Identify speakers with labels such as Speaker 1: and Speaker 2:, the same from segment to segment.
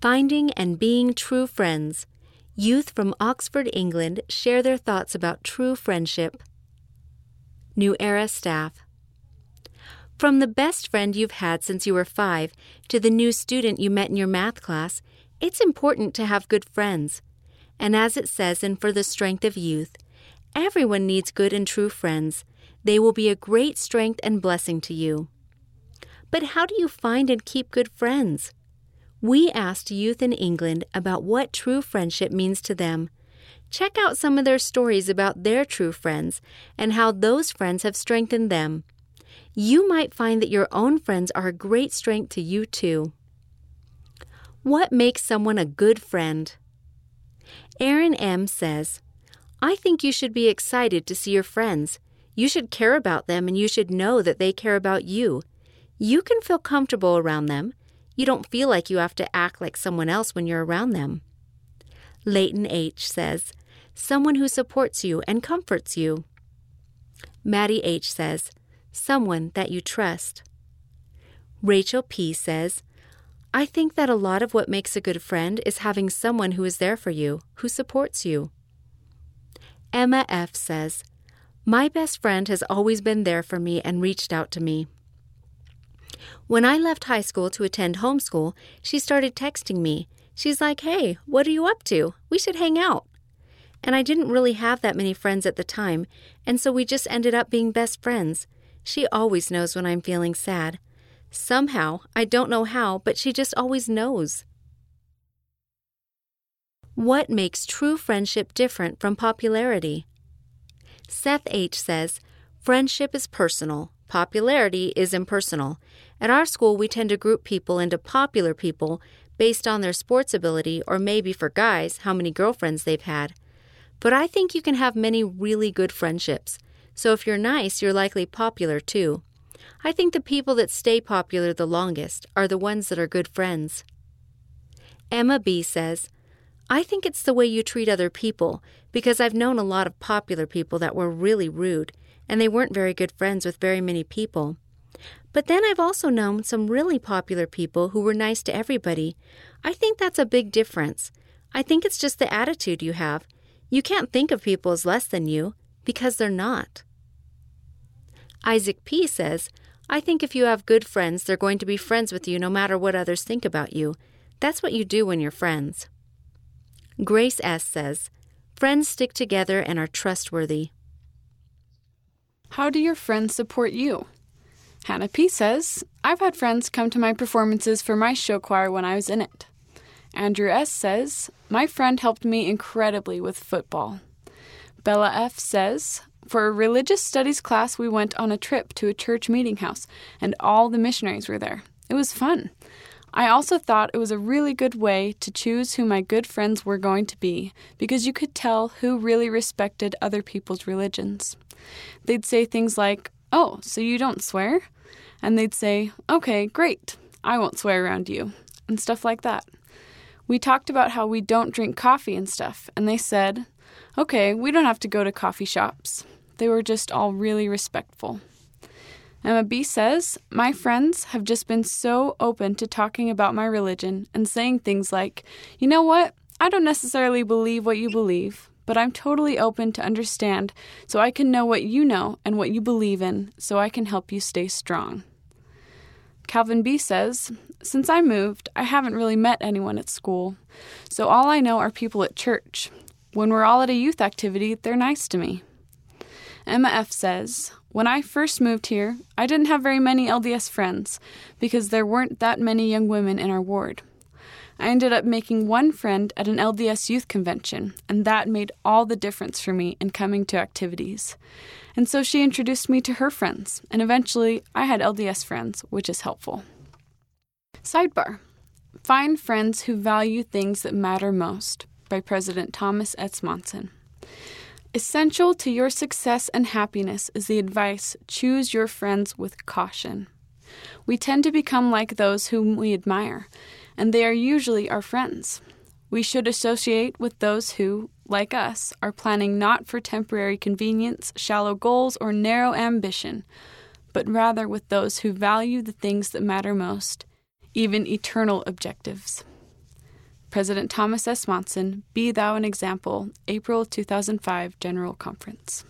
Speaker 1: Finding and Being True Friends. Youth from Oxford, England share their thoughts about true friendship. New Era staff. From the best friend you've had since you were five to the new student you met in your math class, it's important to have good friends. And as it says in For the Strength of Youth, everyone needs good and true friends. They will be a great strength and blessing to you. But how do you find and keep good friends? We asked youth in England about what true friendship means to them. Check out some of their stories about their true friends and how those friends have strengthened them. You might find that your own friends are a great strength to you too. What makes someone a good friend? Aaron M. says, I think you should be excited to see your friends. You should care about them and you should know that they care about you. You can feel comfortable around them. You don't feel like you have to act like someone else when you're around them. Leighton H. says, Someone who supports you and comforts you. Maddie H. says, Someone that you trust. Rachel P. says, I think that a lot of what makes a good friend is having someone who is there for you, who supports you. Emma F. says, My best friend has always been there for me and reached out to me. When I left high school to attend homeschool, she started texting me. She's like, Hey, what are you up to? We should hang out. And I didn't really have that many friends at the time, and so we just ended up being best friends. She always knows when I'm feeling sad. Somehow, I don't know how, but she just always knows. What makes true friendship different from popularity? Seth H. says, Friendship is personal, popularity is impersonal. At our school, we tend to group people into popular people based on their sports ability or maybe for guys, how many girlfriends they've had. But I think you can have many really good friendships. So if you're nice, you're likely popular too. I think the people that stay popular the longest are the ones that are good friends. Emma B says, I think it's the way you treat other people because I've known a lot of popular people that were really rude and they weren't very good friends with very many people. But then I've also known some really popular people who were nice to everybody. I think that's a big difference. I think it's just the attitude you have. You can't think of people as less than you because they're not. Isaac P. says, I think if you have good friends, they're going to be friends with you no matter what others think about you. That's what you do when you're friends. Grace S. says, Friends stick together and are trustworthy.
Speaker 2: How do your friends support you? Hannah P. says, I've had friends come to my performances for my show choir when I was in it. Andrew S. says, My friend helped me incredibly with football. Bella F. says, For a religious studies class, we went on a trip to a church meeting house, and all the missionaries were there. It was fun. I also thought it was a really good way to choose who my good friends were going to be because you could tell who really respected other people's religions. They'd say things like, Oh, so you don't swear? And they'd say, Okay, great. I won't swear around you. And stuff like that. We talked about how we don't drink coffee and stuff, and they said, Okay, we don't have to go to coffee shops. They were just all really respectful. Emma B says, My friends have just been so open to talking about my religion and saying things like, You know what? I don't necessarily believe what you believe, but I'm totally open to understand so I can know what you know and what you believe in so I can help you stay strong. Calvin B says, Since I moved, I haven't really met anyone at school, so all I know are people at church. When we're all at a youth activity, they're nice to me. Emma F says, When I first moved here, I didn't have very many LDS friends because there weren't that many young women in our ward. I ended up making one friend at an LDS youth convention, and that made all the difference for me in coming to activities. And so she introduced me to her friends, and eventually I had LDS friends, which is helpful. Sidebar Find friends who value things that matter most by President Thomas S. Monson. Essential to your success and happiness is the advice choose your friends with caution. We tend to become like those whom we admire, and they are usually our friends. We should associate with those who, like us, are planning not for temporary convenience, shallow goals, or narrow ambition, but rather with those who value the things that matter most, even eternal objectives. President Thomas S. Monson, Be Thou an Example, April 2005 General Conference.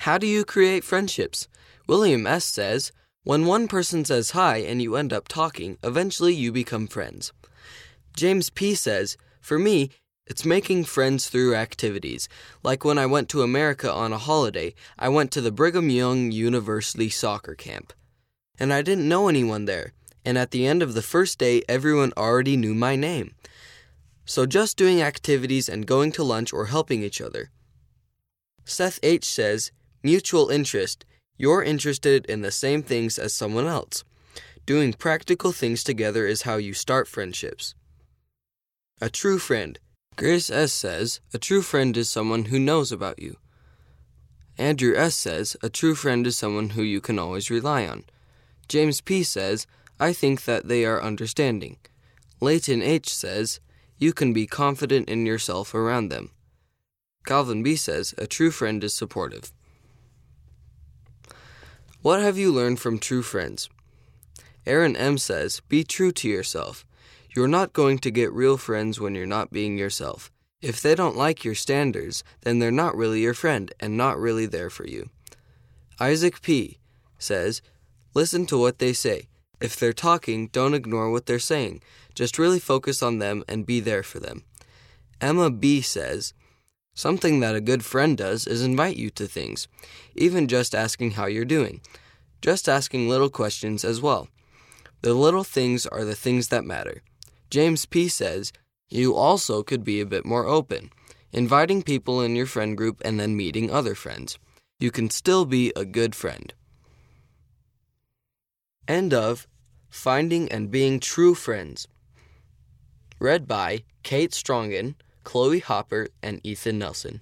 Speaker 3: How do you create friendships? William S. says, When one person says hi and you end up talking, eventually you become friends. James P. says, For me, it's making friends through activities. Like when I went to America on a holiday, I went to the Brigham Young University soccer camp. And I didn't know anyone there. And at the end of the first day, everyone already knew my name. So just doing activities and going to lunch or helping each other. Seth H. says, Mutual interest. You're interested in the same things as someone else. Doing practical things together is how you start friendships. A true friend. Grace S. says, A true friend is someone who knows about you. Andrew S. says, A true friend is someone who you can always rely on. James P. says, I think that they are understanding. Leighton H. says, You can be confident in yourself around them. Calvin B. says, A true friend is supportive. What have you learned from true friends? Aaron M. says, Be true to yourself. You're not going to get real friends when you're not being yourself. If they don't like your standards, then they're not really your friend and not really there for you. Isaac P. says, Listen to what they say. If they're talking, don't ignore what they're saying. Just really focus on them and be there for them. Emma B. says, Something that a good friend does is invite you to things, even just asking how you're doing. Just asking little questions as well. The little things are the things that matter. James P. says, You also could be a bit more open, inviting people in your friend group and then meeting other friends. You can still be a good friend. End of Finding and Being True Friends. Read by Kate Strongen. Chloe Hopper, and Ethan Nelson.